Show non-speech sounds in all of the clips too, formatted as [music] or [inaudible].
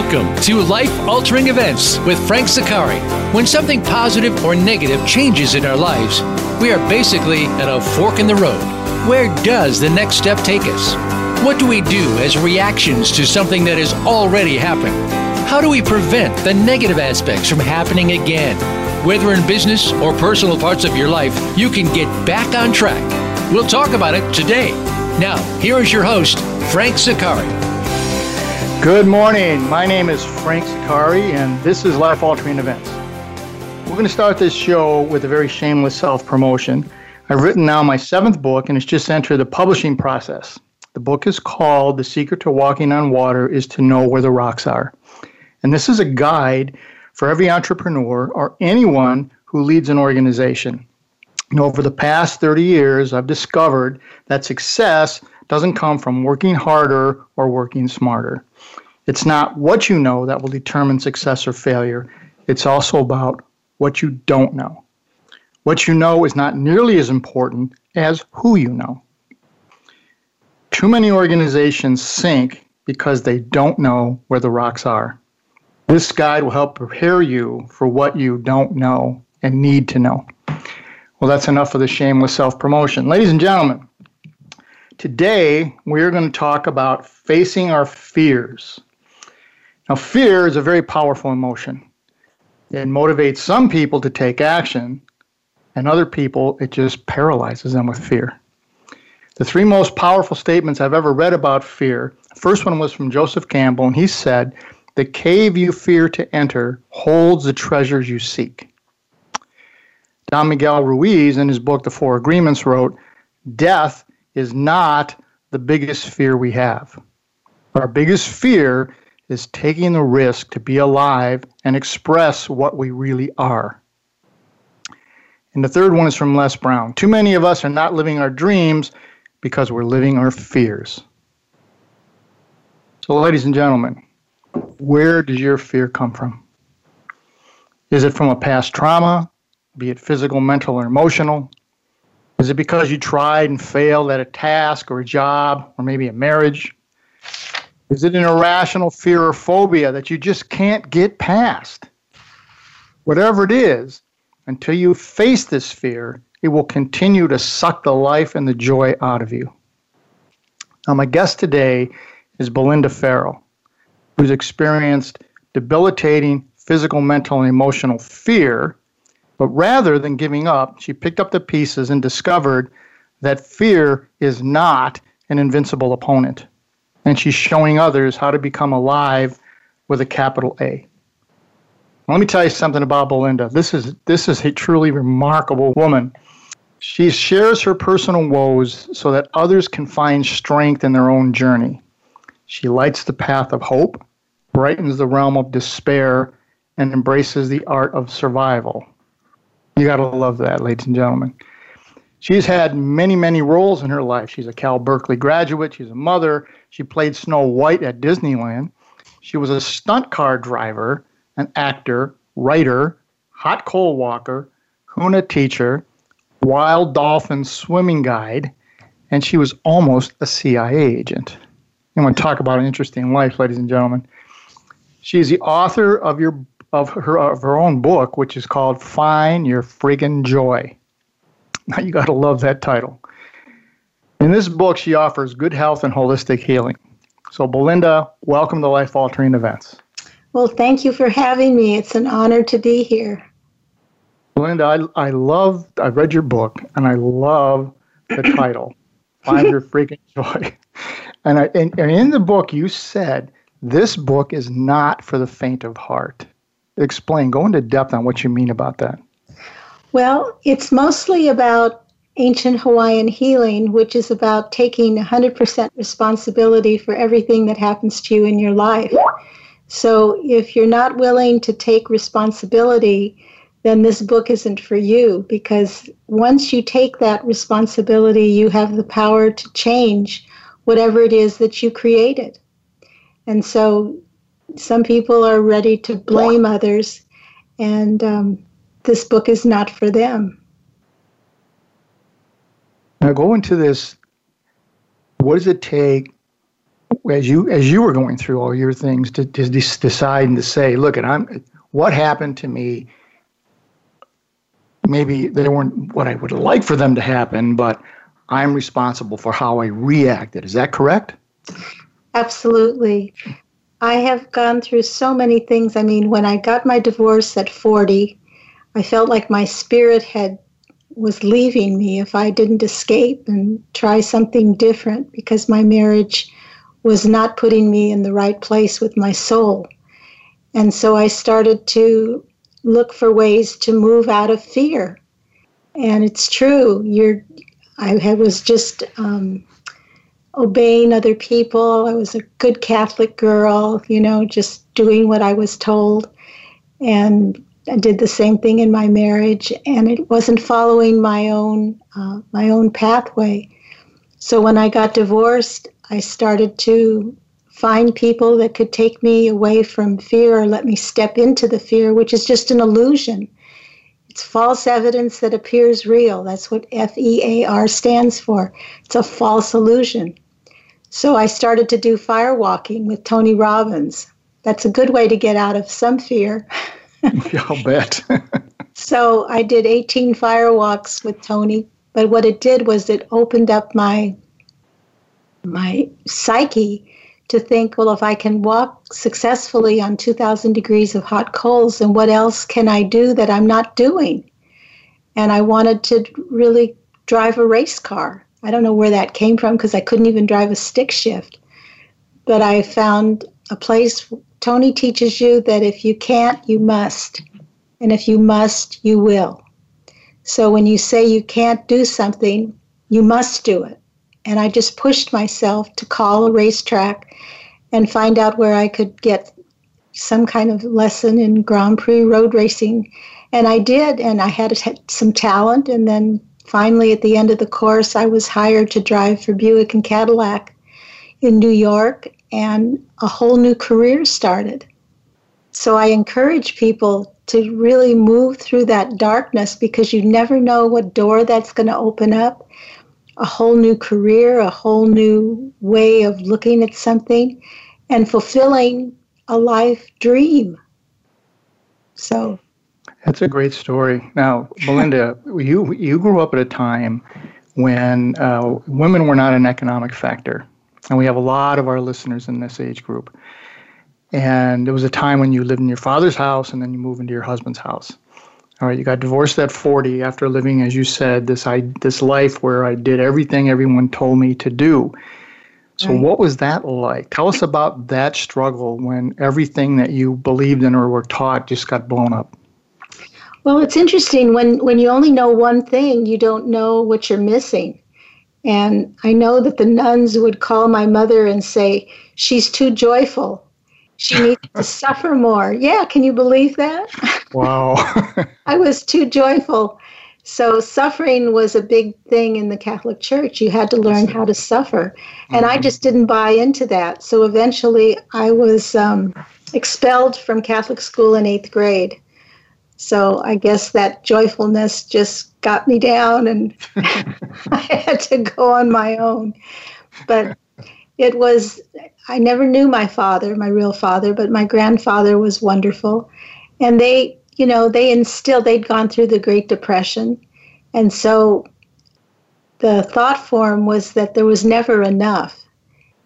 Welcome to Life Altering Events with Frank Zaccari. When something positive or negative changes in our lives, we are basically at a fork in the road. Where does the next step take us? What do we do as reactions to something that has already happened? How do we prevent the negative aspects from happening again? Whether in business or personal parts of your life, you can get back on track. We'll talk about it today. Now, here is your host, Frank Zaccari. Good morning. My name is Frank Zaccari, and this is Life Altering Events. We're going to start this show with a very shameless self promotion. I've written now my seventh book, and it's just entered the publishing process. The book is called The Secret to Walking on Water is to Know Where the Rocks Are. And this is a guide for every entrepreneur or anyone who leads an organization. And over the past 30 years, I've discovered that success doesn't come from working harder or working smarter. It's not what you know that will determine success or failure. It's also about what you don't know. What you know is not nearly as important as who you know. Too many organizations sink because they don't know where the rocks are. This guide will help prepare you for what you don't know and need to know. Well, that's enough of the shameless self promotion. Ladies and gentlemen, today we're going to talk about facing our fears. Now, fear is a very powerful emotion. It motivates some people to take action, and other people, it just paralyzes them with fear. The three most powerful statements I've ever read about fear the first one was from Joseph Campbell, and he said, The cave you fear to enter holds the treasures you seek. Don Miguel Ruiz, in his book, The Four Agreements, wrote, Death is not the biggest fear we have. Our biggest fear is taking the risk to be alive and express what we really are. And the third one is from Les Brown. Too many of us are not living our dreams because we're living our fears. So, ladies and gentlemen, where does your fear come from? Is it from a past trauma, be it physical, mental, or emotional? Is it because you tried and failed at a task or a job or maybe a marriage? Is it an irrational fear or phobia that you just can't get past? Whatever it is, until you face this fear, it will continue to suck the life and the joy out of you. Now, my guest today is Belinda Farrell, who's experienced debilitating physical, mental, and emotional fear. But rather than giving up, she picked up the pieces and discovered that fear is not an invincible opponent and she's showing others how to become alive with a capital A. Let me tell you something about Belinda. This is this is a truly remarkable woman. She shares her personal woes so that others can find strength in their own journey. She lights the path of hope, brightens the realm of despair, and embraces the art of survival. You got to love that, ladies and gentlemen. She's had many, many roles in her life. She's a Cal Berkeley graduate. She's a mother. She played Snow White at Disneyland. She was a stunt car driver, an actor, writer, hot coal walker, Huna teacher, wild dolphin swimming guide, and she was almost a CIA agent. I'm to talk about an interesting life, ladies and gentlemen. She is the author of your of her of her own book, which is called "Find Your Friggin' Joy." Now you got to love that title. In this book, she offers good health and holistic healing. So, Belinda, welcome to Life Altering Events. Well, thank you for having me. It's an honor to be here. Belinda, I, I love, I read your book and I love the [coughs] title, Find Your Freaking Joy. And, I, and, and in the book, you said this book is not for the faint of heart. Explain, go into depth on what you mean about that. Well, it's mostly about ancient Hawaiian healing, which is about taking 100% responsibility for everything that happens to you in your life. So if you're not willing to take responsibility, then this book isn't for you because once you take that responsibility, you have the power to change whatever it is that you created. And so some people are ready to blame others, and um, this book is not for them. Now, go into this. What does it take? as you as you were going through all your things to, to decide and to say, look, and I'm what happened to me. Maybe they weren't what I would like for them to happen, but I'm responsible for how I reacted. Is that correct? Absolutely. I have gone through so many things. I mean, when I got my divorce at 40, I felt like my spirit had was leaving me if I didn't escape and try something different because my marriage was not putting me in the right place with my soul. And so I started to look for ways to move out of fear. And it's true. You're I was just um, obeying other people. I was a good Catholic girl, you know, just doing what I was told. And I did the same thing in my marriage, and it wasn't following my own uh, my own pathway. So when I got divorced, I started to find people that could take me away from fear or let me step into the fear, which is just an illusion. It's false evidence that appears real. That's what F E A R stands for. It's a false illusion. So I started to do fire walking with Tony Robbins. That's a good way to get out of some fear. [laughs] [laughs] I'll bet. [laughs] so I did 18 fire walks with Tony, but what it did was it opened up my my psyche to think, well, if I can walk successfully on 2,000 degrees of hot coals, then what else can I do that I'm not doing? And I wanted to really drive a race car. I don't know where that came from because I couldn't even drive a stick shift. But I found a place Tony teaches you that if you can't, you must. And if you must, you will. So when you say you can't do something, you must do it. And I just pushed myself to call a racetrack and find out where I could get some kind of lesson in Grand Prix road racing. And I did, and I had some talent. And then finally, at the end of the course, I was hired to drive for Buick and Cadillac in New York and a whole new career started. So I encourage people to really move through that darkness because you never know what door that's going to open up a whole new career, a whole new way of looking at something, and fulfilling a life dream. So that's a great story. Now, [laughs] Melinda, you you grew up at a time when uh, women were not an economic factor and we have a lot of our listeners in this age group. And it was a time when you lived in your father's house and then you moved into your husband's house. All right, you got divorced at 40 after living, as you said, this I, this life where I did everything everyone told me to do. So, right. what was that like? Tell us about that struggle when everything that you believed in or were taught just got blown up. Well, it's interesting when when you only know one thing, you don't know what you're missing. And I know that the nuns would call my mother and say, She's too joyful. She [laughs] needs to suffer more. Yeah, can you believe that? Wow. [laughs] [laughs] I was too joyful. So suffering was a big thing in the Catholic Church. You had to learn how to suffer. And mm-hmm. I just didn't buy into that. So eventually I was um, expelled from Catholic school in eighth grade. So I guess that joyfulness just got me down and [laughs] I had to go on my own. But it was, I never knew my father, my real father, but my grandfather was wonderful. And they, you know, they instilled, they'd gone through the Great Depression. And so the thought form was that there was never enough.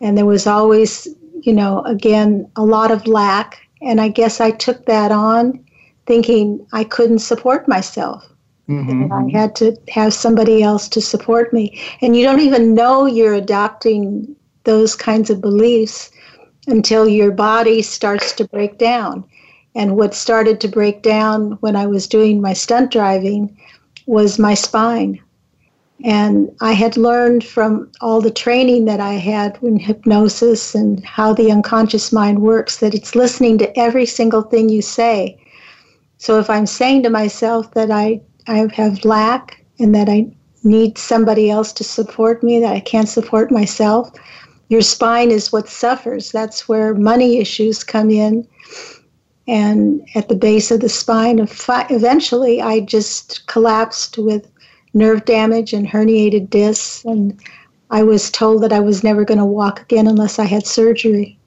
And there was always, you know, again, a lot of lack. And I guess I took that on thinking I couldn't support myself. Mm-hmm. I had to have somebody else to support me. And you don't even know you're adopting those kinds of beliefs until your body starts to break down. And what started to break down when I was doing my stunt driving was my spine. And I had learned from all the training that I had in hypnosis and how the unconscious mind works that it's listening to every single thing you say so if I'm saying to myself that I, I have lack and that I need somebody else to support me, that I can't support myself, your spine is what suffers. That's where money issues come in. And at the base of the spine, eventually I just collapsed with nerve damage and herniated discs. And I was told that I was never going to walk again unless I had surgery.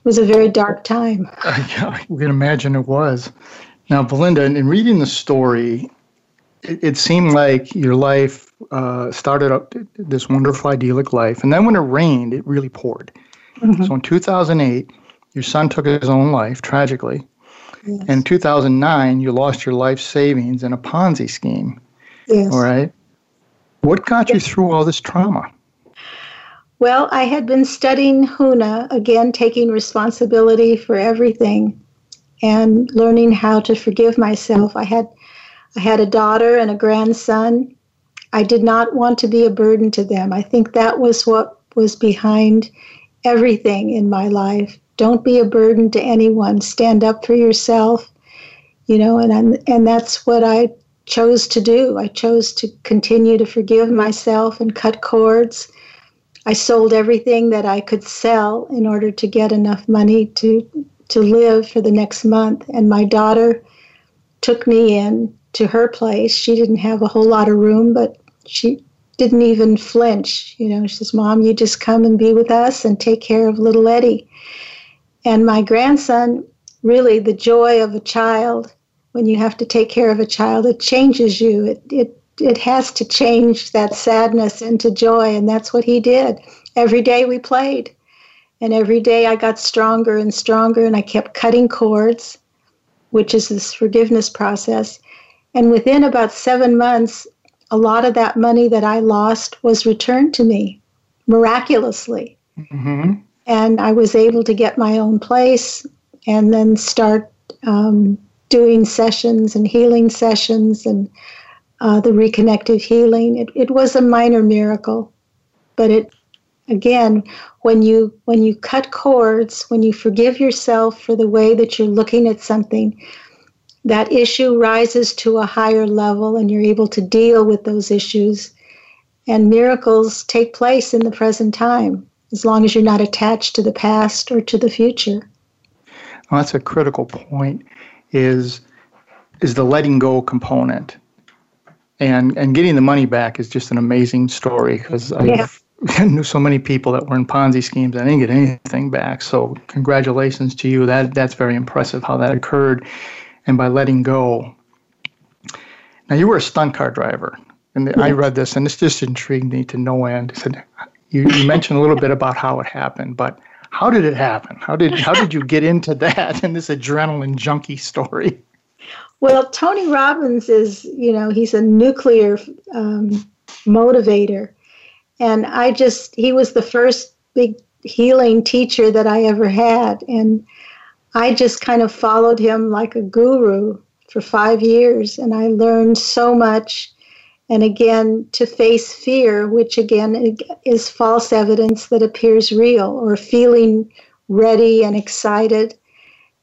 It was a very dark time. [laughs] Uh, yeah, we can imagine it was. Now, Belinda, in reading the story, it, it seemed like your life uh, started up this wonderful, idyllic life, and then when it rained, it really poured. Mm-hmm. So in 2008, your son took his own life tragically. Yes. In 2009, you lost your life savings in a Ponzi scheme. Yes. All right. What got yes. you through all this trauma? Well, I had been studying Huna, again, taking responsibility for everything and learning how to forgive myself. I had I had a daughter and a grandson. I did not want to be a burden to them. I think that was what was behind everything in my life. Don't be a burden to anyone. Stand up for yourself. You know, and I'm, and that's what I chose to do. I chose to continue to forgive myself and cut cords. I sold everything that I could sell in order to get enough money to to live for the next month. And my daughter took me in to her place. She didn't have a whole lot of room, but she didn't even flinch. You know, she says, Mom, you just come and be with us and take care of little Eddie. And my grandson, really the joy of a child, when you have to take care of a child, it changes you. It, it, it has to change that sadness into joy. And that's what he did. Every day we played. And every day I got stronger and stronger, and I kept cutting cords, which is this forgiveness process. And within about seven months, a lot of that money that I lost was returned to me miraculously. Mm-hmm. And I was able to get my own place and then start um, doing sessions and healing sessions and uh, the reconnective healing. It, it was a minor miracle, but it again when you when you cut cords when you forgive yourself for the way that you're looking at something that issue rises to a higher level and you're able to deal with those issues. And miracles take place in the present time as long as you're not attached to the past or to the future. Well, that's a critical point is is the letting go component and and getting the money back is just an amazing story because yeah. I [laughs] knew so many people that were in Ponzi schemes. I didn't get anything back. So congratulations to you. That that's very impressive how that occurred and by letting go. Now, you were a stunt car driver, and yes. I read this, and this just intrigued me to no end. said, you, you mentioned a little bit about how it happened, but how did it happen? How did how did you get into that [laughs] and this adrenaline junkie story? Well, Tony Robbins is, you know, he's a nuclear um, motivator, and I just he was the first big healing teacher that I ever had, and I just kind of followed him like a guru for five years, and I learned so much. And again, to face fear, which again is false evidence that appears real, or feeling ready and excited.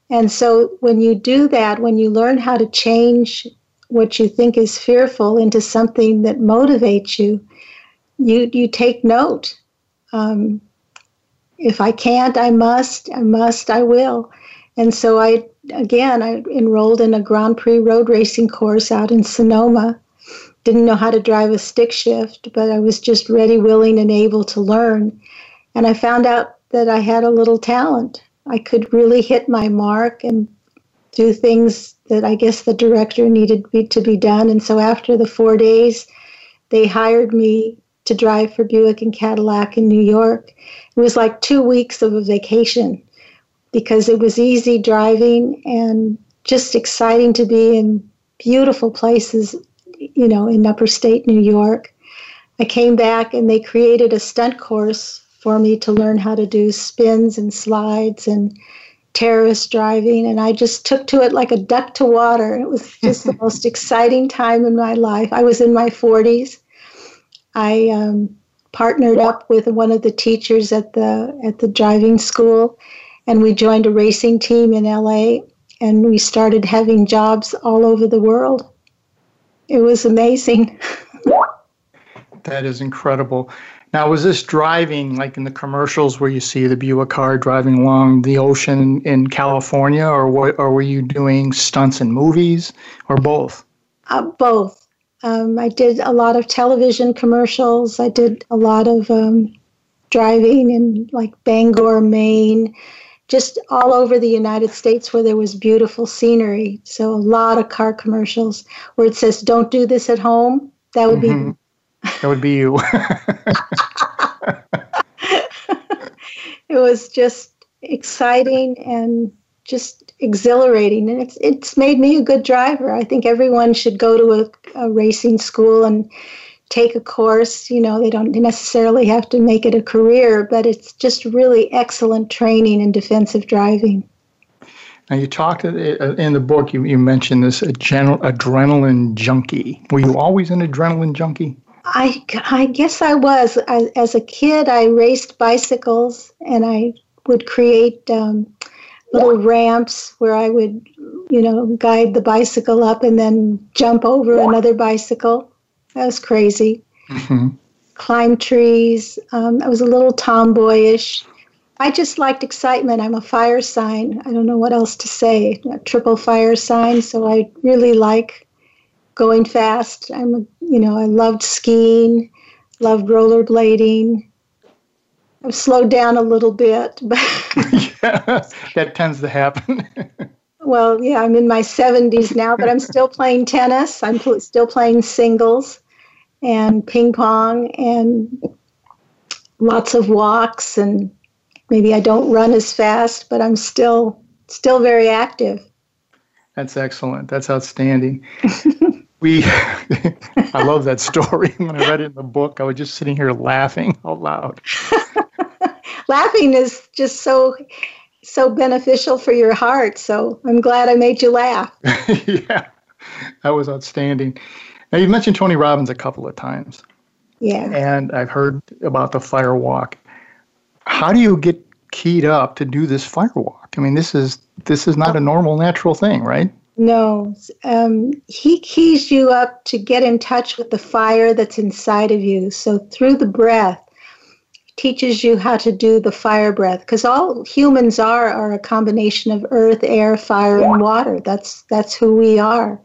And so, when you do that, when you learn how to change what you think is fearful into something that motivates you, you you take note. Um, if I can't, I must. I must. I will. And so I, again, I enrolled in a Grand Prix road racing course out in Sonoma. Didn't know how to drive a stick shift, but I was just ready, willing, and able to learn. And I found out that I had a little talent. I could really hit my mark and do things that I guess the director needed to be done. And so after the four days, they hired me to drive for Buick and Cadillac in New York. It was like two weeks of a vacation because it was easy driving and just exciting to be in beautiful places, you know, in upper state New York. I came back and they created a stunt course for me to learn how to do spins and slides and terrace driving and I just took to it like a duck to water. It was just the [laughs] most exciting time in my life. I was in my 40s. I um, partnered up with one of the teachers at the at the driving school and we joined a racing team in LA and we started having jobs all over the world. It was amazing. [laughs] that is incredible. Now, was this driving like in the commercials where you see the Buick car driving along the ocean in California, or what, or were you doing stunts in movies, or both? Uh, both. Um, I did a lot of television commercials. I did a lot of um, driving in like Bangor, Maine, just all over the United States where there was beautiful scenery. So a lot of car commercials where it says, "Don't do this at home." That would mm-hmm. be. That would be you. [laughs] it was just exciting and just exhilarating and it's it's made me a good driver. I think everyone should go to a, a racing school and take a course. You know, they don't necessarily have to make it a career, but it's just really excellent training in defensive driving. Now, you talked in the book, you, you mentioned this adrenal, adrenaline junkie. Were you always an adrenaline junkie? I, I guess I was. I, as a kid, I raced bicycles and I would create um, little ramps where I would, you know, guide the bicycle up and then jump over another bicycle. That was crazy. Mm-hmm. Climb trees. Um, I was a little tomboyish. I just liked excitement. I'm a fire sign. I don't know what else to say. A triple fire sign. So I really like going fast. I'm, a, you know, I loved skiing, loved rollerblading. I've slowed down a little bit, [laughs] but yeah, [laughs] that tends to happen. [laughs] well, yeah, I'm in my 70s now, but I'm still playing tennis. I'm pl- still playing singles and ping pong and lots of walks and maybe I don't run as fast, but I'm still still very active. That's excellent. That's outstanding. We [laughs] I love that story. [laughs] When I read it in the book, I was just sitting here laughing out loud [laughs] laughing is just so so beneficial for your heart. So I'm glad I made you laugh. yeah, that was outstanding. Now you mentioned Tony Robbins a couple of times. Yeah. And I've heard about the fire walk. How do you get keyed up to do this fire walk? I mean, this is this is not a normal natural thing, right? No, um, he keys you up to get in touch with the fire that's inside of you. So through the breath, teaches you how to do the fire breath because all humans are are a combination of earth, air, fire, and water. That's that's who we are.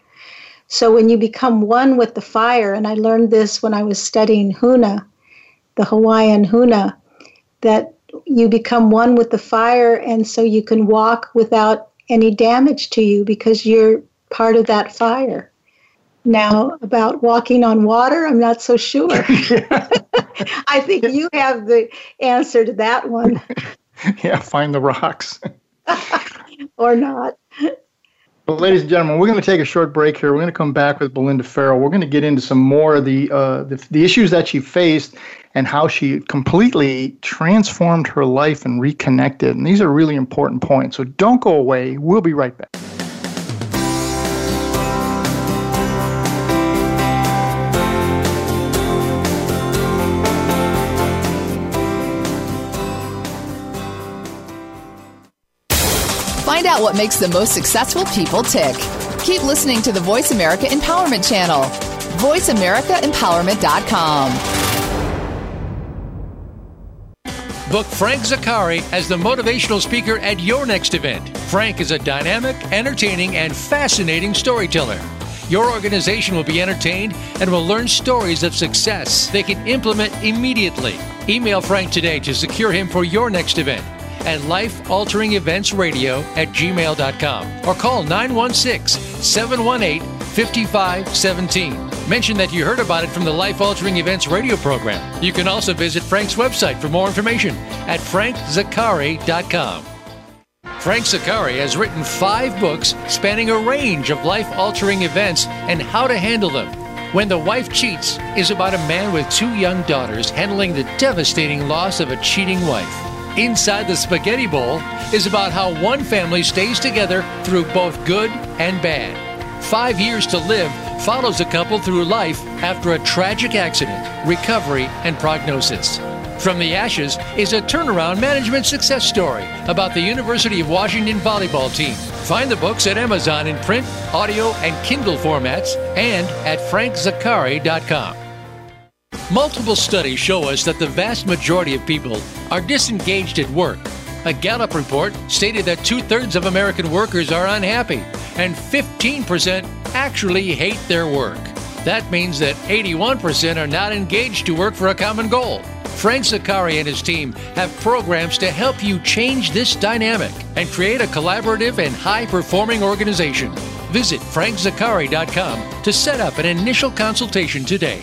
So when you become one with the fire, and I learned this when I was studying Huna, the Hawaiian Huna, that you become one with the fire, and so you can walk without any damage to you because you're part of that fire. Now, about walking on water, I'm not so sure. [laughs] [laughs] I think you have the answer to that one. [laughs] yeah, find the rocks. or not. Well, ladies and gentlemen, we're going to take a short break here. We're going to come back with Belinda Farrell. We're going to get into some more of the, uh, the, the issues that she faced and how she completely transformed her life and reconnected. And these are really important points. So don't go away. We'll be right back. Find out what makes the most successful people tick. Keep listening to the Voice America Empowerment Channel. VoiceAmericaEmpowerment.com. Book Frank Zaccari as the motivational speaker at your next event. Frank is a dynamic, entertaining, and fascinating storyteller. Your organization will be entertained and will learn stories of success they can implement immediately. Email Frank today to secure him for your next event at lifealteringeventsradio at gmail.com or call 916 718 5517. Mention that you heard about it from the Life Altering Events radio program. You can also visit Frank's website for more information at frankzaccari.com. Frank Zaccari has written five books spanning a range of life altering events and how to handle them. When the Wife Cheats is about a man with two young daughters handling the devastating loss of a cheating wife. Inside the Spaghetti Bowl is about how one family stays together through both good and bad. Five Years to Live follows a couple through life after a tragic accident, recovery, and prognosis. From the Ashes is a turnaround management success story about the University of Washington volleyball team. Find the books at Amazon in print, audio, and Kindle formats and at frankzaccari.com. Multiple studies show us that the vast majority of people are disengaged at work. A Gallup report stated that two thirds of American workers are unhappy, and 15% actually hate their work. That means that 81% are not engaged to work for a common goal. Frank Zaccari and his team have programs to help you change this dynamic and create a collaborative and high performing organization. Visit frankzaccari.com to set up an initial consultation today.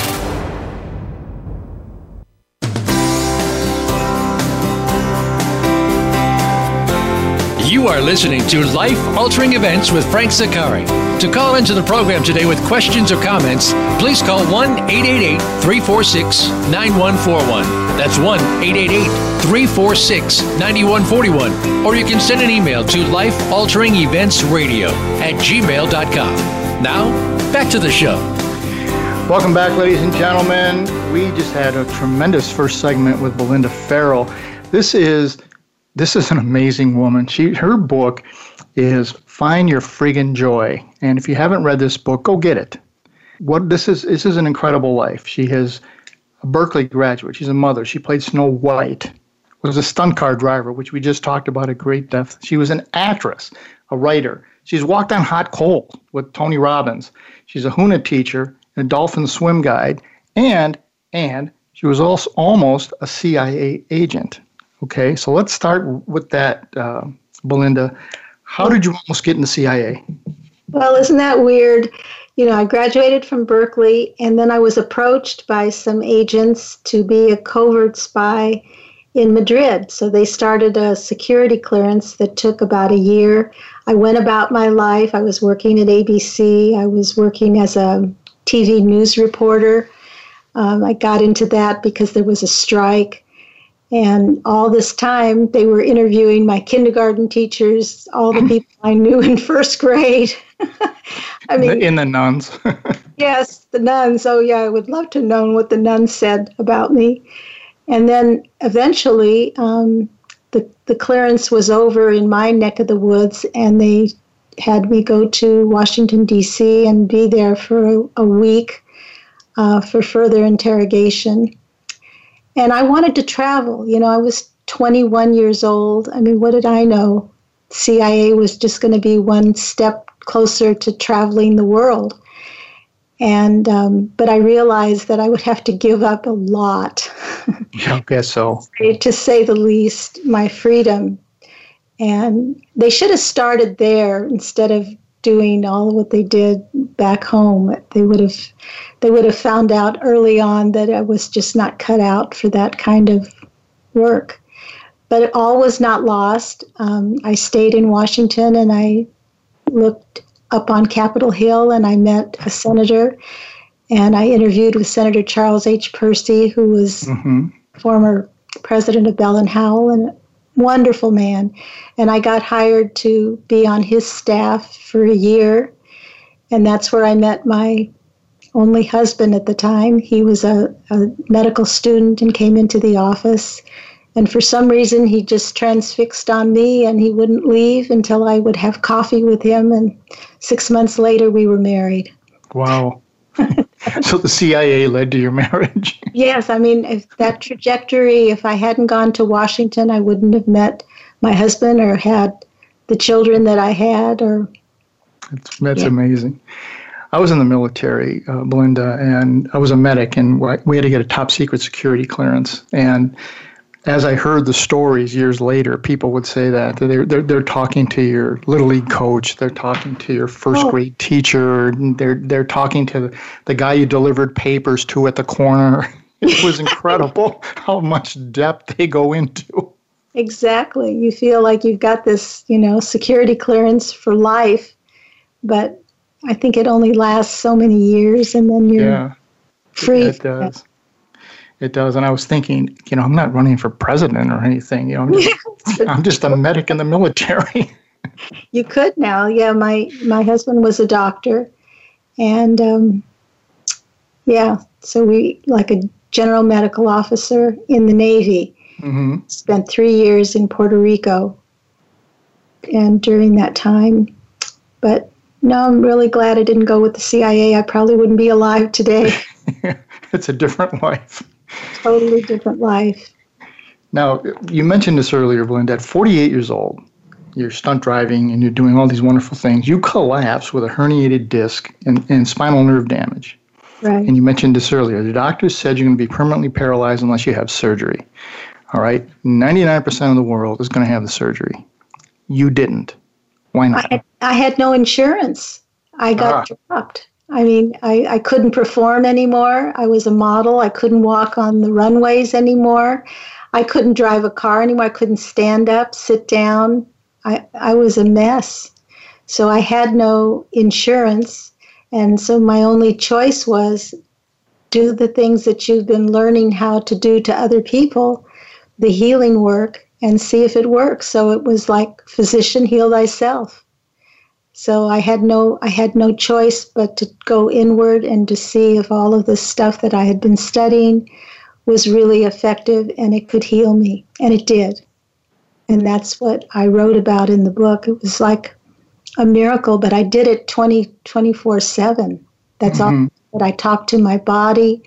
You are listening to Life Altering Events with Frank Zaccari. To call into the program today with questions or comments, please call 1 888 346 9141. That's 1 888 346 9141. Or you can send an email to lifealteringeventsradio at gmail.com. Now, back to the show. Welcome back, ladies and gentlemen. We just had a tremendous first segment with Belinda Farrell. This is this is an amazing woman. She her book is Find Your Friggin' Joy. And if you haven't read this book, go get it. What this is this is an incredible life. She has a Berkeley graduate. She's a mother. She played Snow White. Was a stunt car driver, which we just talked about at great depth. She was an actress, a writer. She's walked on hot coal with Tony Robbins. She's a Huna teacher, a dolphin swim guide, and and she was also almost a CIA agent. Okay, so let's start with that, uh, Belinda. How did you almost get in the CIA? Well, isn't that weird? You know, I graduated from Berkeley and then I was approached by some agents to be a covert spy in Madrid. So they started a security clearance that took about a year. I went about my life. I was working at ABC, I was working as a TV news reporter. Um, I got into that because there was a strike. And all this time, they were interviewing my kindergarten teachers, all the people I knew in first grade. [laughs] I mean, in the nuns. [laughs] yes, the nuns. Oh, yeah, I would love to know what the nuns said about me. And then eventually, um, the, the clearance was over in my neck of the woods, and they had me go to Washington, D.C., and be there for a, a week uh, for further interrogation. And I wanted to travel. You know, I was 21 years old. I mean, what did I know? CIA was just going to be one step closer to traveling the world. And um, but I realized that I would have to give up a lot. [laughs] yeah, I guess so. to say the least, my freedom. And they should have started there instead of doing all what they did back home. They would have they would have found out early on that I was just not cut out for that kind of work. But it all was not lost. Um, I stayed in Washington and I looked up on Capitol Hill and I met a senator and I interviewed with Senator Charles H. Percy, who was mm-hmm. former president of Bell and Howell and wonderful man. And I got hired to be on his staff for a year. And that's where I met my only husband at the time. He was a, a medical student and came into the office. And for some reason, he just transfixed on me and he wouldn't leave until I would have coffee with him. And six months later, we were married. Wow. [laughs] so the CIA led to your marriage? [laughs] yes. I mean, if that trajectory, if I hadn't gone to Washington, I wouldn't have met my husband or had the children that I had. Or That's, that's yeah. amazing. I was in the military, uh, Belinda, and I was a medic, and we had to get a top secret security clearance. And as I heard the stories years later, people would say that they're, they're, they're talking to your little league coach, they're talking to your first oh. grade teacher, they're, they're talking to the guy you delivered papers to at the corner. [laughs] It was [laughs] incredible how much depth they go into. Exactly. You feel like you've got this, you know, security clearance for life, but I think it only lasts so many years and then you're yeah, free. It does. It does. And I was thinking, you know, I'm not running for president or anything. You know, I'm just, [laughs] I'm just a medic in the military. [laughs] you could now. Yeah, my my husband was a doctor, and um, yeah, so we like a general medical officer in the Navy. Mm-hmm. Spent three years in Puerto Rico, and during that time, but no, I'm really glad I didn't go with the CIA. I probably wouldn't be alive today. [laughs] it's a different life. Totally different life. Now, you mentioned this earlier, Belinda. At 48 years old, you're stunt driving and you're doing all these wonderful things. You collapse with a herniated disc and, and spinal nerve damage. Right. And you mentioned this earlier. The doctor said you're going to be permanently paralyzed unless you have surgery. All right. 99% of the world is going to have the surgery. You didn't. Why not? I had, I had no insurance. I got ah. dropped. I mean, I, I couldn't perform anymore. I was a model. I couldn't walk on the runways anymore. I couldn't drive a car anymore. I couldn't stand up, sit down. I, I was a mess. So I had no insurance. And so my only choice was do the things that you've been learning how to do to other people, the healing work, and see if it works. So it was like physician heal thyself. So I had no I had no choice but to go inward and to see if all of the stuff that I had been studying was really effective and it could heal me. And it did. And that's what I wrote about in the book. It was like a miracle, but I did it 20, 24 7. That's mm-hmm. all that I talked to my body.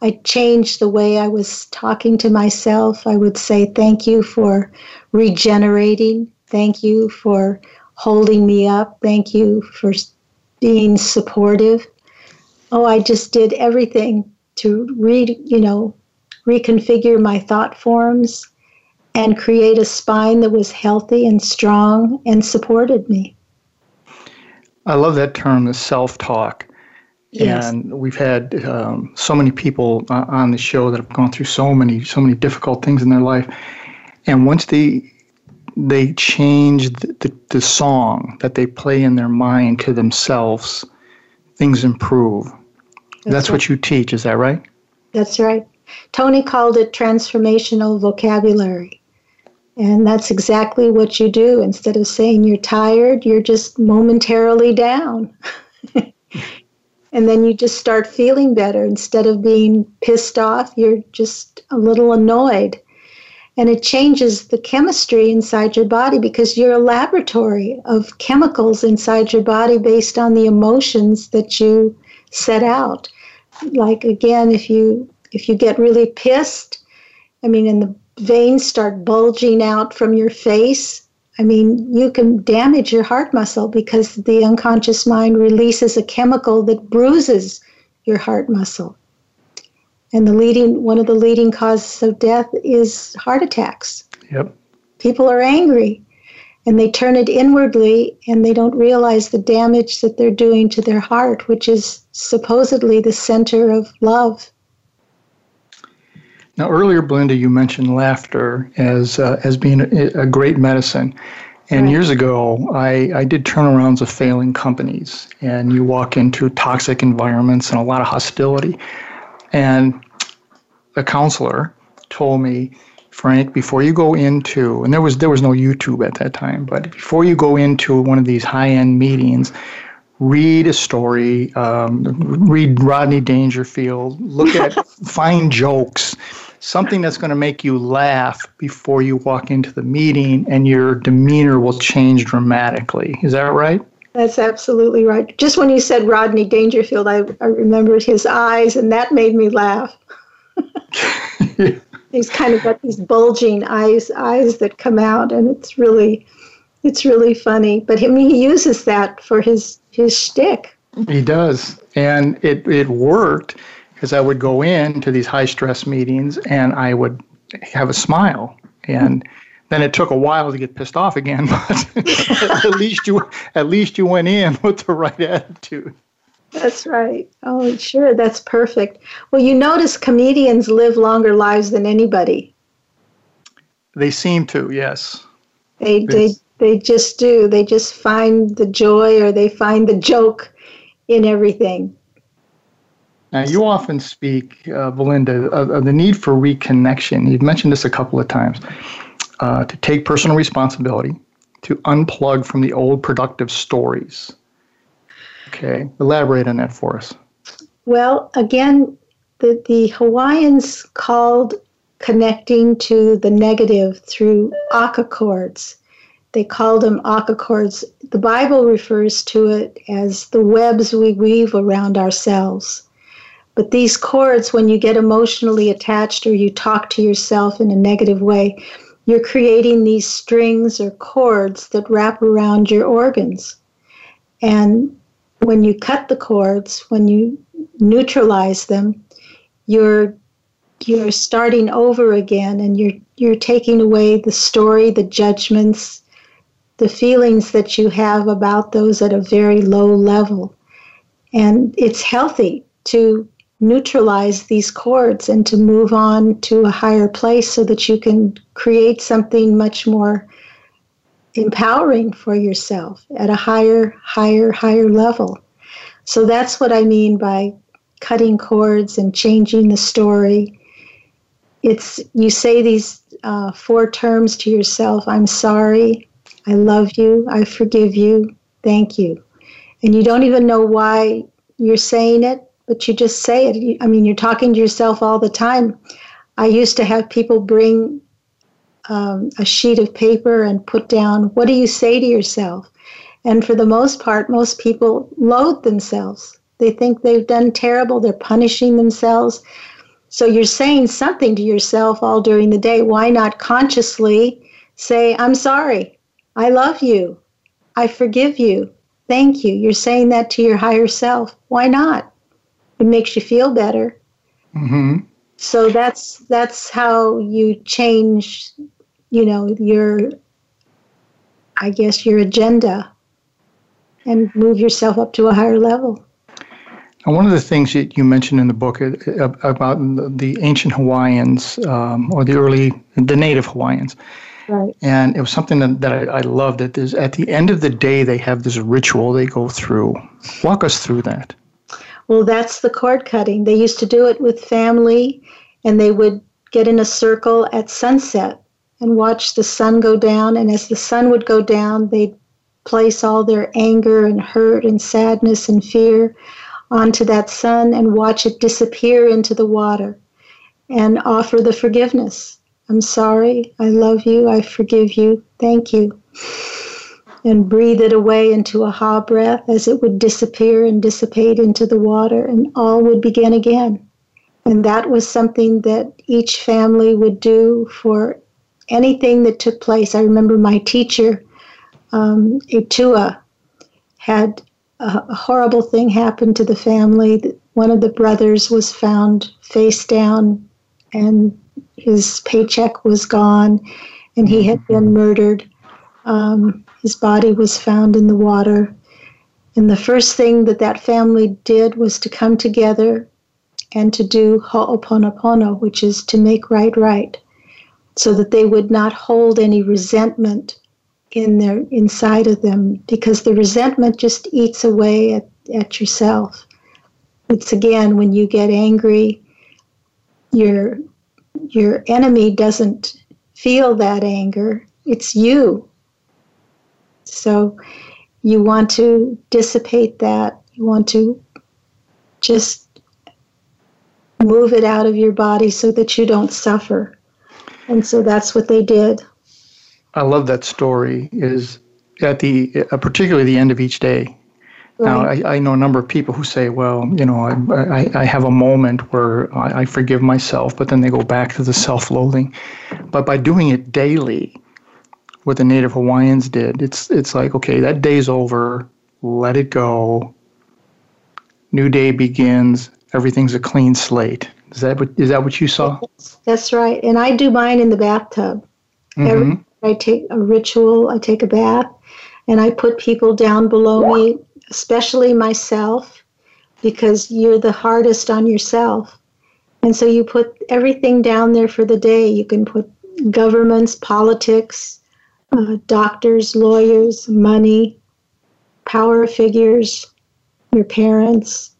I changed the way I was talking to myself. I would say, Thank you for regenerating. Thank you for holding me up. Thank you for being supportive. Oh, I just did everything to read, you know, reconfigure my thought forms and create a spine that was healthy and strong and supported me. I love that term, the self talk. Yes. And we've had um, so many people uh, on the show that have gone through so many, so many difficult things in their life. And once they they change the, the, the song that they play in their mind to themselves, things improve. That's, That's right. what you teach, is that right? That's right. Tony called it transformational vocabulary. And that's exactly what you do. Instead of saying you're tired, you're just momentarily down. [laughs] and then you just start feeling better. Instead of being pissed off, you're just a little annoyed. And it changes the chemistry inside your body because you're a laboratory of chemicals inside your body based on the emotions that you set out. Like again, if you if you get really pissed, I mean, and the veins start bulging out from your face, I mean, you can damage your heart muscle because the unconscious mind releases a chemical that bruises your heart muscle. And the leading one of the leading causes of death is heart attacks. Yep. People are angry and they turn it inwardly and they don't realize the damage that they're doing to their heart, which is supposedly the center of love. Now, earlier, Belinda, you mentioned laughter as uh, as being a, a, great medicine. And right. years ago, I, I did turnarounds of failing companies, and you walk into toxic environments and a lot of hostility. And a counselor told me, Frank, before you go into, and there was there was no YouTube at that time, but before you go into one of these high end meetings, read a story, um, read Rodney Dangerfield, look at, [laughs] find jokes, something that's going to make you laugh before you walk into the meeting, and your demeanor will change dramatically. Is that right? That's absolutely right. Just when you said Rodney Dangerfield, I, I remembered his eyes, and that made me laugh. [laughs] He's kind of got these bulging eyes, eyes that come out, and it's really, it's really funny. But I mean, he uses that for his his shtick. He does, and it it worked because I would go in to these high stress meetings and I would have a smile, and then it took a while to get pissed off again. [laughs] But at least you at least you went in with the right attitude. That's right. Oh, sure. That's perfect. Well, you notice comedians live longer lives than anybody. They seem to, yes. They, they they just do. They just find the joy or they find the joke in everything. Now, you often speak, uh, Belinda, of, of, the need for reconnection. You've mentioned this a couple of times uh, to take personal responsibility, to unplug from the old productive stories. Okay, elaborate on that for us. Well, again, the, the Hawaiians called connecting to the negative through aka cords. They called them aka cords. The Bible refers to it as the webs we weave around ourselves. But these cords, when you get emotionally attached or you talk to yourself in a negative way, you're creating these strings or cords that wrap around your organs. And when you cut the cords, when you neutralize them, you're you're starting over again and you're you're taking away the story, the judgments, the feelings that you have about those at a very low level. And it's healthy to neutralize these cords and to move on to a higher place so that you can create something much more empowering for yourself at a higher, higher, higher level. So that's what I mean by cutting cords and changing the story. It's you say these uh, four terms to yourself I'm sorry, I love you, I forgive you, thank you. And you don't even know why you're saying it, but you just say it. I mean, you're talking to yourself all the time. I used to have people bring um, a sheet of paper and put down, what do you say to yourself? And for the most part, most people loathe themselves. They think they've done terrible, they're punishing themselves. So you're saying something to yourself all during the day. Why not consciously say, I'm sorry, I love you, I forgive you, thank you? You're saying that to your higher self. Why not? It makes you feel better. Mm-hmm. So that's that's how you change, you know, your I guess your agenda and move yourself up to a higher level. And one of the things that you mentioned in the book uh, about the ancient Hawaiians um, or the early, the native Hawaiians. Right. And it was something that, that I, I loved. That at the end of the day, they have this ritual they go through. Walk us through that. Well, that's the cord cutting. They used to do it with family, and they would get in a circle at sunset and watch the sun go down. And as the sun would go down, they'd place all their anger and hurt and sadness and fear onto that sun and watch it disappear into the water and offer the forgiveness. I'm sorry. I love you. I forgive you. Thank you. And breathe it away into a ha breath as it would disappear and dissipate into the water, and all would begin again. And that was something that each family would do for anything that took place. I remember my teacher um, Etua had a, a horrible thing happen to the family. One of the brothers was found face down, and his paycheck was gone, and he had been murdered. Um, his body was found in the water. And the first thing that that family did was to come together and to do ho'oponopono, which is to make right right, so that they would not hold any resentment in their inside of them because the resentment just eats away at, at yourself. It's again when you get angry, your your enemy doesn't feel that anger. It's you. So you want to dissipate that. You want to just move it out of your body so that you don't suffer. And so that's what they did. I love that story is at the uh, particularly the end of each day. Right. Now, I, I, know a number of people who say, well, you know, I, I, I have a moment where I, I, forgive myself, but then they go back to the self loathing. But by doing it daily, what the Native Hawaiians did, it's, it's like, okay, that day's over, let it go. New day begins, everything's a clean slate. Is that what, is that what you saw? That's right. And I do mine in the bathtub. Mm-hmm. Every, I take a ritual, I take a bath, and I put people down below me, especially myself, because you're the hardest on yourself. And so you put everything down there for the day. You can put governments, politics, uh, doctors, lawyers, money, power figures, your parents,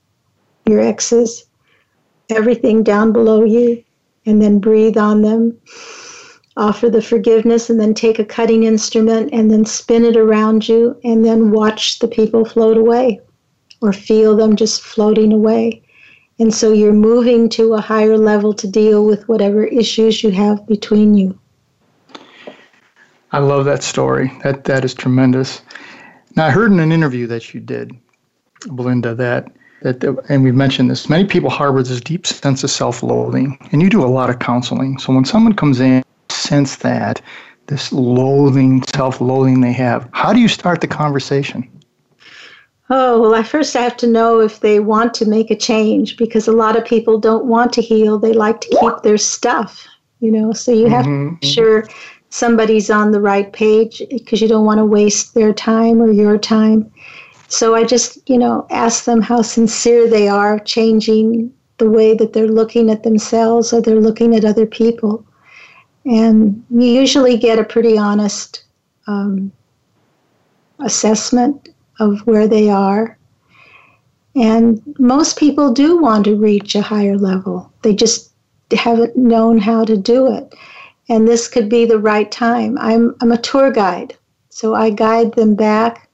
your exes, everything down below you, and then breathe on them offer the forgiveness and then take a cutting instrument and then spin it around you and then watch the people float away or feel them just floating away. And so you're moving to a higher level to deal with whatever issues you have between you. I love that story. That that is tremendous. Now I heard in an interview that you did, Belinda, that that, and we've mentioned this, many people harbor this deep sense of self loathing, and you do a lot of counseling. So when someone comes in, sense that, this loathing, self loathing they have, how do you start the conversation? Oh, well, I first have to know if they want to make a change because a lot of people don't want to heal. They like to keep their stuff, you know. So you have mm-hmm. to make sure somebody's on the right page because you don't want to waste their time or your time. So I just, you know, ask them how sincere they are changing the way that they're looking at themselves or they're looking at other people. And you usually get a pretty honest um, assessment of where they are. And most people do want to reach a higher level, they just haven't known how to do it. And this could be the right time. I'm, I'm a tour guide, so I guide them back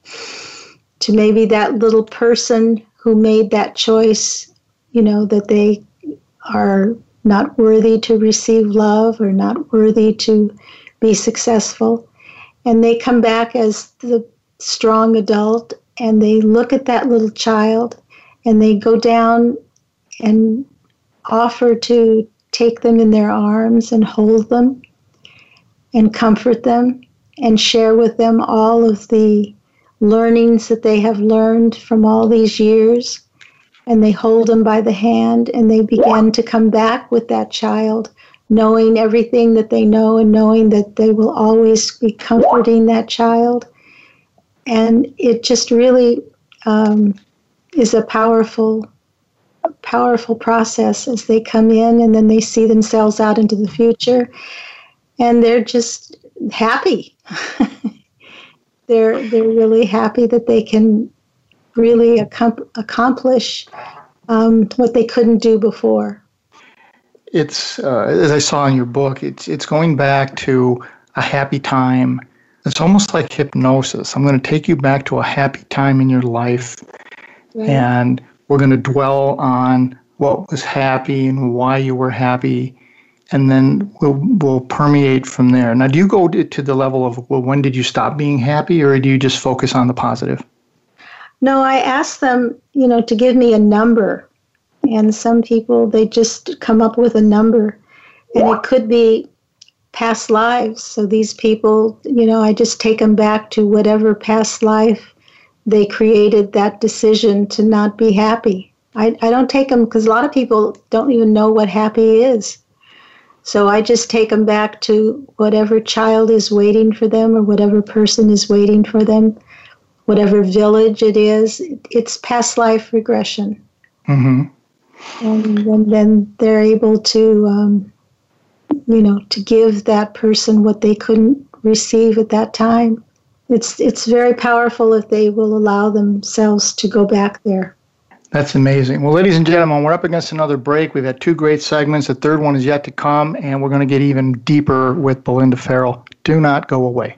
to maybe that little person who made that choice, you know, that they are not worthy to receive love or not worthy to be successful. And they come back as the strong adult and they look at that little child and they go down and offer to take them in their arms and hold them and comfort them and share with them all of the learnings that they have learned from all these years. And they hold them by the hand and they begin to come back with that child, knowing everything that they know and knowing that they will always be comforting that child and it just really um, is a powerful powerful process as they come in and then they see themselves out into the future and they're just happy. [laughs] They're they're really happy that they can really ac- accomplish um, what they couldn't do before. It's uh, as i saw in your book it's it's going back to a happy time. It's almost like hypnosis. I'm going to take you back to a happy time in your life, right. and we're going to dwell on what was happy and why you were happy, and then we'll we'll permeate from there. Now, do you go to the level of well, when did you stop being happy, or do you just focus on the positive? No, I ask them, you know, to give me a number, and some people they just come up with a number, and it could be past lives. So these people, you know, I just take them back to whatever past life they created that decision to not be happy. I, I don't take them because a lot of people don't even know what happy is. So I just take them back to whatever child is waiting for them or whatever person is waiting for them, whatever village it is. It's past life regression. Mm-hmm. And then, then they're able to um, you know, to give that person what they couldn't receive at that time. It's it's very powerful if they will allow themselves to go back there. That's amazing. Well, ladies and gentlemen, we're up against another break. We've had two great segments. The third one is yet to come, and we're going to get even deeper with Belinda Farrell. Do not go away.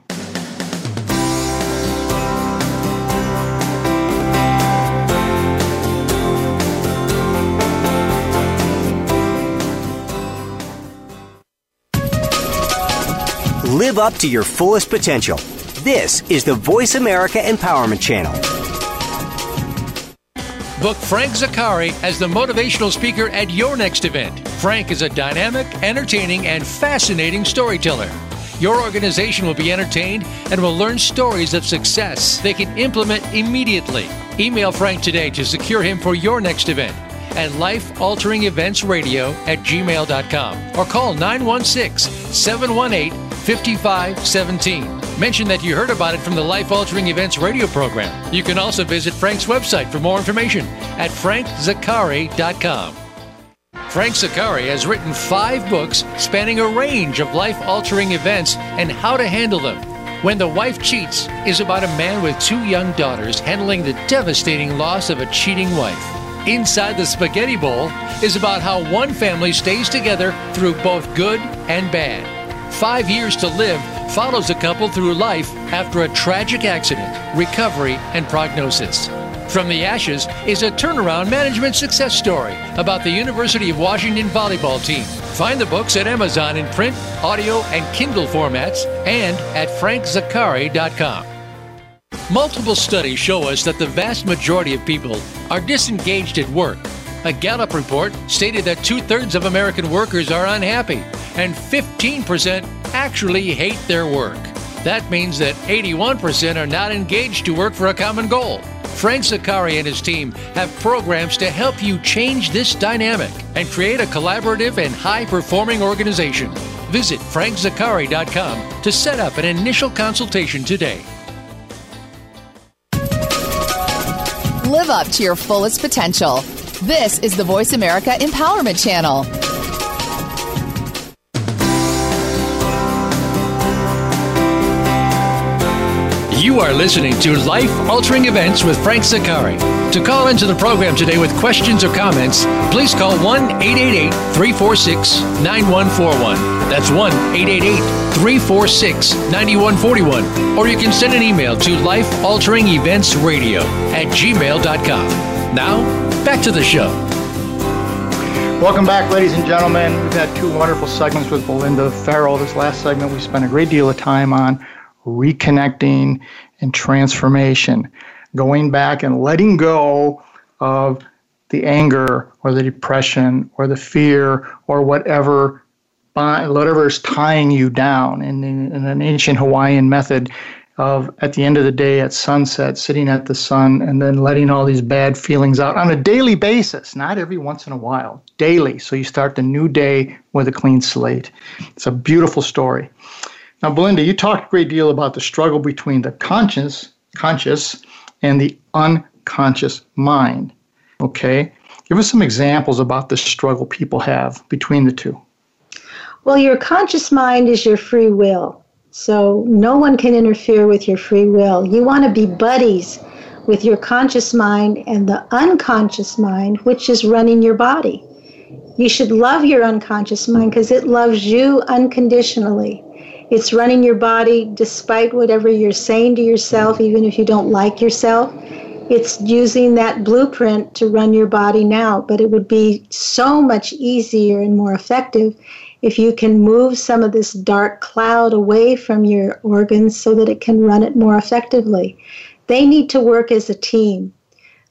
Live up to your fullest potential. This is the Voice America Empowerment Channel. Book Frank Zaccari as the motivational speaker at your next event. Frank is a dynamic, entertaining, and fascinating storyteller. Your organization will be entertained and will learn stories of success they can implement immediately. Email Frank today to secure him for your next event at lifealteringeventsradio at gmail.com or call 916 718 5517. Mention that you heard about it from the Life Altering Events radio program. You can also visit Frank's website for more information at frankzaccari.com. Frank Zaccari has written five books spanning a range of life altering events and how to handle them. When the Wife Cheats is about a man with two young daughters handling the devastating loss of a cheating wife. Inside the Spaghetti Bowl is about how one family stays together through both good and bad. Five Years to Live follows a couple through life after a tragic accident, recovery, and prognosis. From the Ashes is a turnaround management success story about the University of Washington volleyball team. Find the books at Amazon in print, audio, and Kindle formats and at frankzaccari.com. Multiple studies show us that the vast majority of people are disengaged at work. A Gallup report stated that two thirds of American workers are unhappy, and 15% actually hate their work. That means that 81% are not engaged to work for a common goal. Frank Zaccari and his team have programs to help you change this dynamic and create a collaborative and high performing organization. Visit frankzaccari.com to set up an initial consultation today. Live up to your fullest potential. This is the Voice America Empowerment Channel. You are listening to Life Altering Events with Frank Zaccari. To call into the program today with questions or comments, please call 1 888 346 9141. That's 1 888 346 9141. Or you can send an email to lifealteringeventsradio at gmail.com. Now, back to the show. Welcome back, ladies and gentlemen. We've had two wonderful segments with Belinda Farrell. This last segment, we spent a great deal of time on reconnecting and transformation, going back and letting go of the anger or the depression or the fear or whatever whatever is tying you down. In, in, an ancient Hawaiian method of at the end of the day at sunset sitting at the sun and then letting all these bad feelings out on a daily basis not every once in a while daily. So you start the new day with a clean slate. It's a beautiful story now, Belinda, you talked a great deal about the struggle between the conscious, conscious and the unconscious mind. Okay? Give us some examples about the struggle people have between the two. Well, your conscious mind is your free will. So no one can interfere with your free will. You want to be buddies with your conscious mind and the unconscious mind, which is running your body. You should love your unconscious mind because it loves you unconditionally. It's running your body despite whatever you're saying to yourself, even if you don't like yourself. It's using that blueprint to run your body now, but it would be so much easier and more effective if you can move some of this dark cloud away from your organs so that it can run it more effectively. They need to work as a team.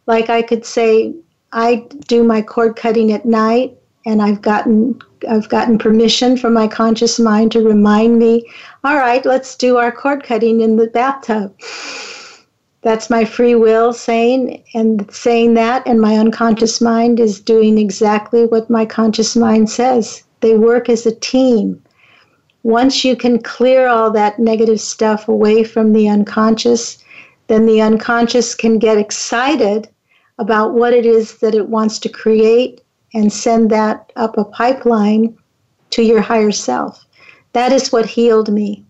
Like I could say, I do my cord cutting at night and I've gotten I've gotten permission from my conscious mind to remind me, all right, let's do our cord cutting in the bathtub. That's my free will saying and saying that and my unconscious mind is doing exactly what my conscious mind says. They work as a team. Once you can clear all that negative stuff away from the unconscious, then the unconscious can get excited about what it is that it wants to create and send that up a pipeline to your higher self. That is what healed me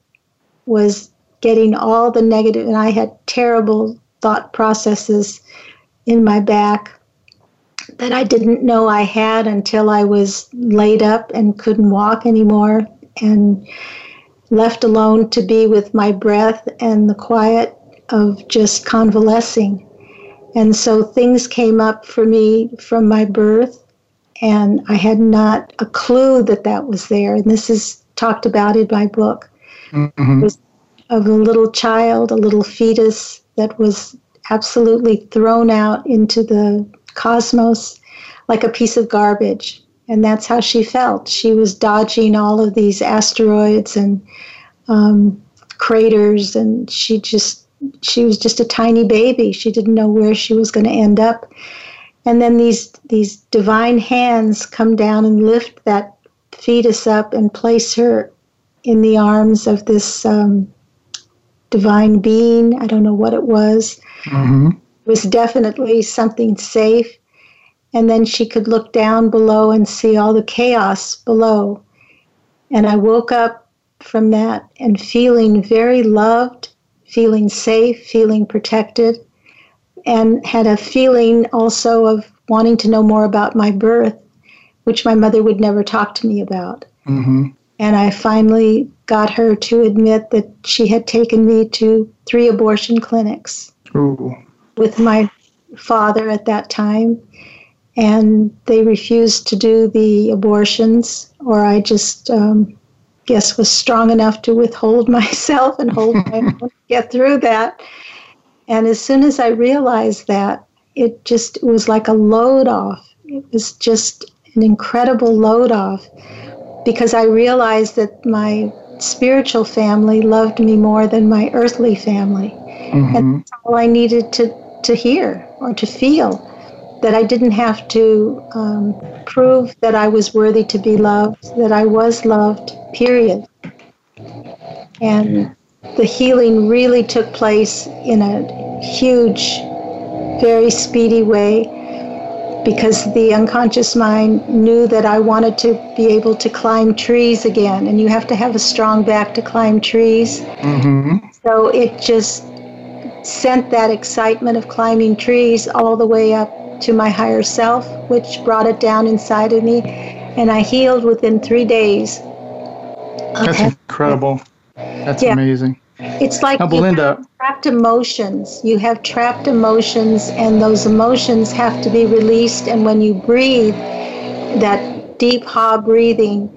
was getting all the negative and I had terrible thought processes in my back that I didn't know I had until I was laid up and couldn't walk anymore and left alone to be with my breath and the quiet of just convalescing. And so things came up for me from my birth and I had not a clue that that was there. And this is talked about in my book. Mm-hmm. was of a little child, a little fetus that was absolutely thrown out into the cosmos like a piece of garbage. And that's how she felt. She was dodging all of these asteroids and um, craters, and she just she was just a tiny baby. She didn't know where she was going to end up and then these these divine hands come down and lift that fetus up and place her in the arms of this um, divine being. I don't know what it was. Mm-hmm. It was definitely something safe. And then she could look down below and see all the chaos below. And I woke up from that and feeling very loved, feeling safe, feeling protected and had a feeling also of wanting to know more about my birth, which my mother would never talk to me about. Mm-hmm. And I finally got her to admit that she had taken me to three abortion clinics Ooh. with my father at that time. And they refused to do the abortions, or I just um, guess was strong enough to withhold [laughs] myself and hold my [laughs] own, get through that. And as soon as I realized that, it just it was like a load off. It was just an incredible load off because I realized that my spiritual family loved me more than my earthly family. Mm-hmm. And that's all I needed to, to hear or to feel. That I didn't have to um, prove that I was worthy to be loved, that I was loved, period. And the healing really took place in a huge, very speedy way because the unconscious mind knew that I wanted to be able to climb trees again, and you have to have a strong back to climb trees. Mm-hmm. So it just sent that excitement of climbing trees all the way up to my higher self, which brought it down inside of me, and I healed within three days. That's incredible. That's yeah. amazing. It's like now, Belinda, trapped emotions. You have trapped emotions, and those emotions have to be released. And when you breathe, that deep ha breathing,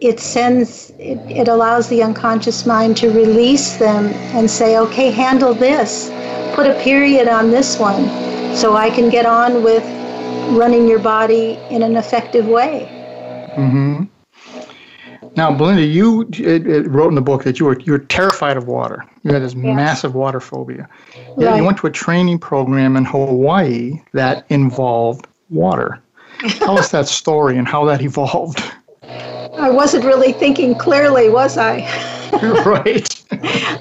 it sends, it, it allows the unconscious mind to release them and say, okay, handle this. Put a period on this one so I can get on with running your body in an effective way. Mm-hmm. Now, Belinda, you it, it wrote in the book that you were you were terrified of water. You had this yes. massive water phobia. Right. you went to a training program in Hawaii that involved water. Tell us that story and how that evolved. I wasn't really thinking clearly, was I? [laughs] right.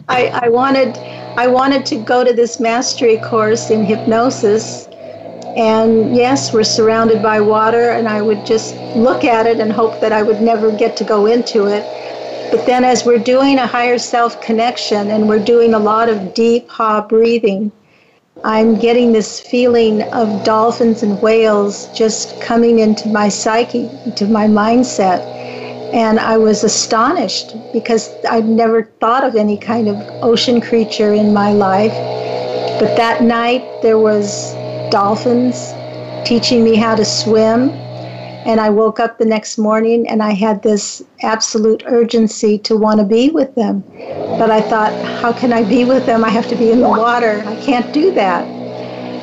I, I wanted I wanted to go to this mastery course in hypnosis and yes, we're surrounded by water, and I would just look at it and hope that I would never get to go into it. But then, as we're doing a higher self connection and we're doing a lot of deep ha breathing, I'm getting this feeling of dolphins and whales just coming into my psyche, into my mindset. And I was astonished because I'd never thought of any kind of ocean creature in my life. But that night, there was dolphins teaching me how to swim. And I woke up the next morning and I had this absolute urgency to want to be with them. But I thought, how can I be with them? I have to be in the water. I can't do that.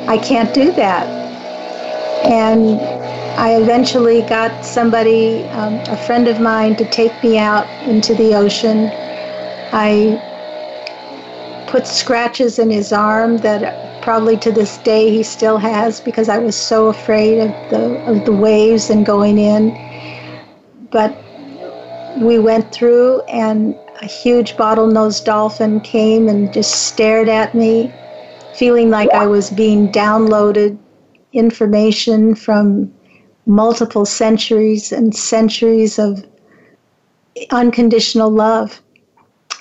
I can't do that. And I eventually got somebody, um, a friend of mine, to take me out into the ocean. I put scratches in his arm that probably to this day he still has because I was so afraid of the of the waves and going in. But we went through and a huge bottlenose dolphin came and just stared at me, feeling like I was being downloaded information from multiple centuries and centuries of unconditional love.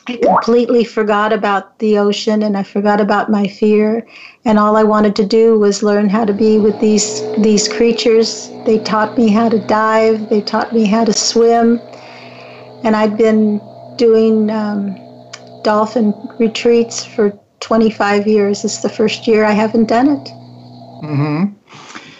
I completely forgot about the ocean and I forgot about my fear. And all I wanted to do was learn how to be with these these creatures. They taught me how to dive. They taught me how to swim. And I'd been doing um, dolphin retreats for 25 years. It's the first year I haven't done it. Mm-hmm.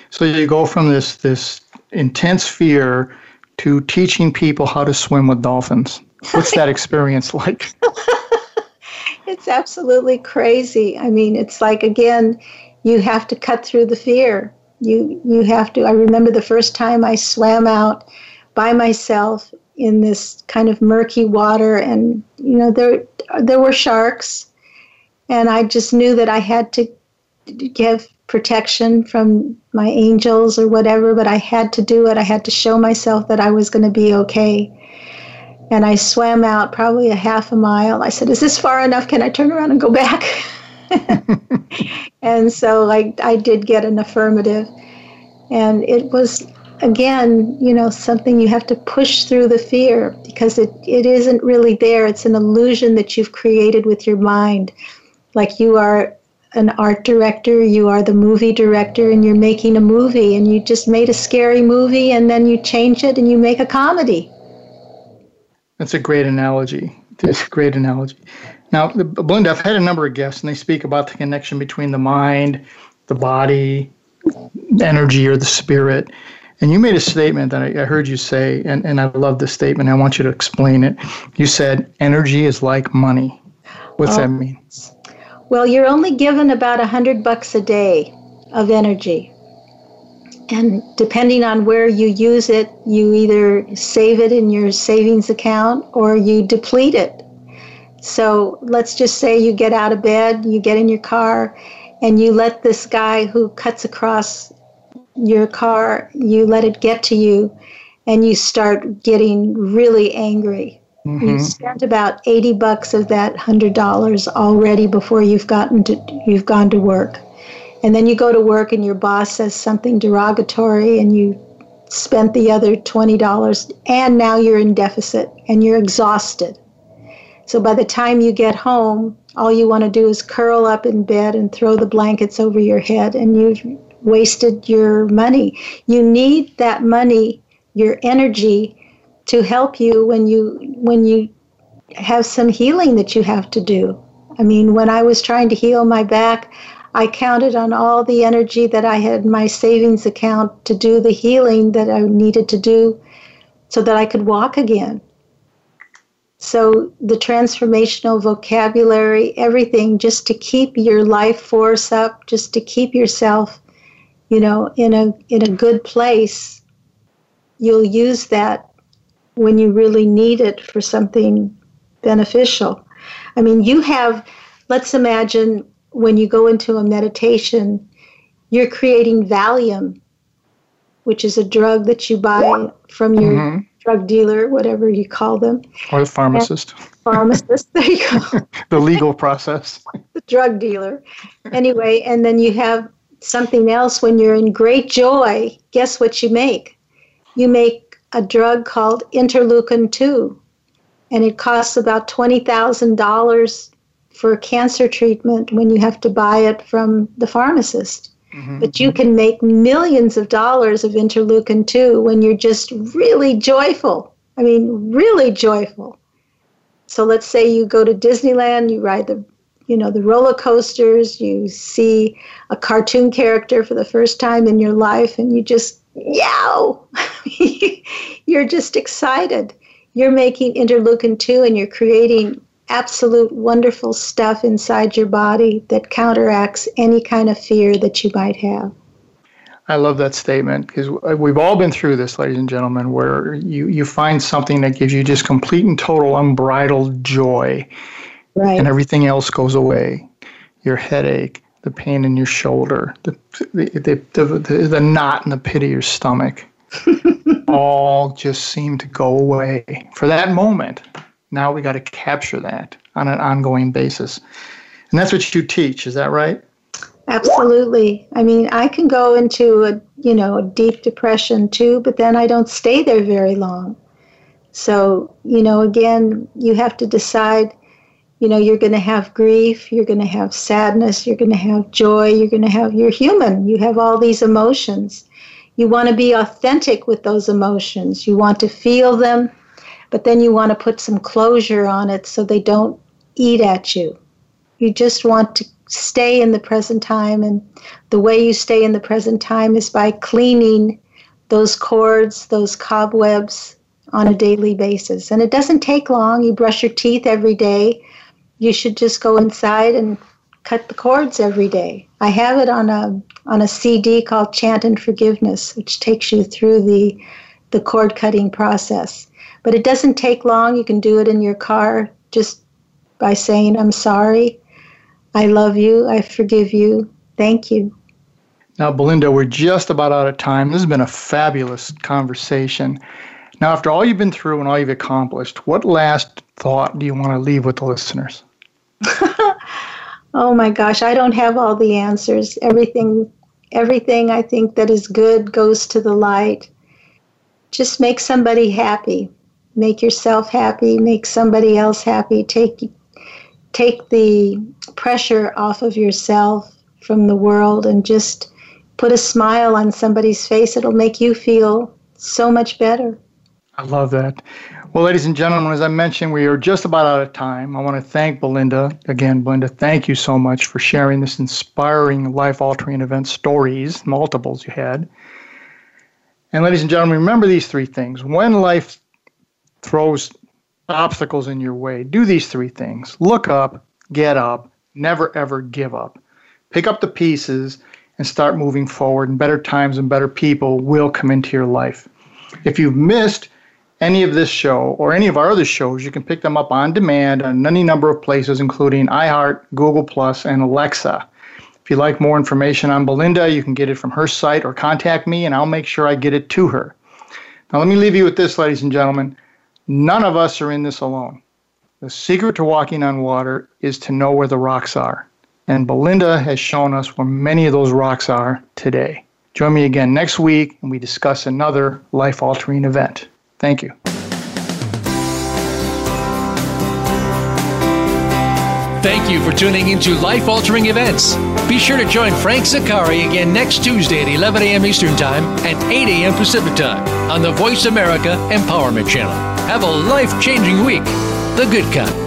So you go from this this intense fear to teaching people how to swim with dolphins. What's that [laughs] experience like? [laughs] it's absolutely crazy. I mean, it's like again, you have to cut through the fear. You you have to. I remember the first time I swam out by myself in this kind of murky water, and you know there there were sharks, and I just knew that I had to give protection from my angels or whatever, but I had to do it. I had to show myself that I was going to be okay. And I swam out probably a half a mile. I said, Is this far enough? Can I turn around and go back? [laughs] and so I, I did get an affirmative. And it was, again, you know, something you have to push through the fear because it, it isn't really there. It's an illusion that you've created with your mind. Like you are an art director, you are the movie director, and you're making a movie, and you just made a scary movie, and then you change it and you make a comedy. That's a great analogy. It's a great analogy. Now, Belinda, I've had a number of guests, and they speak about the connection between the mind, the body, energy, or the spirit. And you made a statement that I, I heard you say, and, and I love this statement. I want you to explain it. You said, energy is like money. What's oh. that mean? Well, you're only given about a hundred bucks a day. of energy. And depending on where you use it, you either save it in your savings account or you deplete it. So let's just say you get out of bed, you get in your car, and you let this guy who cuts across your car, you let it get to you, and you start getting really angry. Mm-hmm. You spent about 80 bucks of that $100 already before you've gotten to you've gone to work. And then you go to work and your boss says something derogatory and you spent the other $20 and now you're in deficit and you're exhausted. So by the time you get home, all you want to do is curl up in bed and throw the blankets over your head and you've wasted your money. You need that money, your energy to help you when you when you have some healing that you have to do. I mean, when I was trying to heal my back, I counted on all the energy that I had in my savings account to do the healing that I needed to do so that I could walk again. So, the transformational vocabulary, everything, just to keep your life force up, just to keep yourself, you know, in a, in a good place, you'll use that when you really need it for something beneficial. I mean, you have, let's imagine when you go into a meditation, you're creating Valium, which is a drug that you buy from your mm-hmm drug dealer, whatever you call them. Or the pharmacist. And pharmacist, [laughs] there you go. [laughs] the legal process. [laughs] the drug dealer. Anyway, and then you have something else when you're in great joy. Guess what you make? You make a drug called interleukin 2, and it costs about $20,000 for cancer treatment when you have to buy it from the pharmacist. Mm-hmm. But you can make millions of dollars of interleukin 2 when you're just really joyful. I mean, really joyful. So let's say you go to Disneyland, you ride the you know the roller coasters, you see a cartoon character for the first time in your life and you just yow. [laughs] you're just excited. You're making interleukin 2 and you're creating absolute wonderful stuff inside your body that counteracts any kind of fear that you might have. I love that statement because we've all been through this, ladies and gentlemen, where you, you find something that gives you just complete and total unbridled joy, right. and everything else goes away. Your headache, the pain in your shoulder, the, the, the, the, the knot in the pit of your stomach, [laughs] all just seem to go away for that moment. Now we got to capture that on an ongoing basis. And that's what you do teach, is that right? Absolutely. I mean, I can go into a, you know, a deep depression too, but then I don't stay there very long. So, you know, again, you have to decide, you know, you're going to have grief, you're going to have sadness, you're going to have joy, you're going to have, you're human. You have all these emotions. You want to be authentic with those emotions. You want to feel them but then you want to put some closure on it so they don't eat at you. You just want to stay in the present time, and the way you stay in the present time is by cleaning those cords, those cobwebs on a daily basis. And it doesn't take long. You brush your teeth every day. You should just go inside and cut the cords every day. I have it on a on a CD called Chant and Forgiveness, which takes you through the the cord cutting process. But it doesn't take long. You can do it in your car just by saying, I'm sorry, I love you, I forgive you, thank you. Now, Belinda, we're just about out of time. This has been a fabulous conversation. Now, after all you've been through and all you've accomplished, what last thought do you want to leave with the listeners? [laughs] oh my gosh, I don't have all the answers. Everything everything I think that is good goes to the light. Just make somebody happy make yourself happy, make somebody else happy, take take the pressure off of yourself from the world and just put a smile on somebody's face. It'll make you feel so much better. I love that. Well, ladies and gentlemen, as I mentioned, we are just about out of time. I want to thank Belinda. Again, Belinda, thank you so much for sharing this inspiring, life altering event stories, multiples you had. And, ladies and gentlemen, remember these three things. When life throws obstacles in your way, do these three things look up, get up, never ever give up. Pick up the pieces and start moving forward, and better times and better people will come into your life. If you've missed any of this show or any of our other shows, you can pick them up on demand on any number of places, including iHeart, Google Plus, and Alexa. If you'd like more information on Belinda, you can get it from her site or contact me, and I'll make sure I get it to her. Now, let me leave you with this, ladies and gentlemen. None of us are in this alone. The secret to walking on water is to know where the rocks are. And Belinda has shown us where many of those rocks are today. Join me again next week and we discuss another life altering event. Thank you. Thank you for tuning into Life Altering Events. Be sure to join Frank Zaccari again next Tuesday at 11 a.m. Eastern Time and 8 a.m. Pacific Time on the Voice America Empowerment Channel. Have a life changing week. The Good Kind.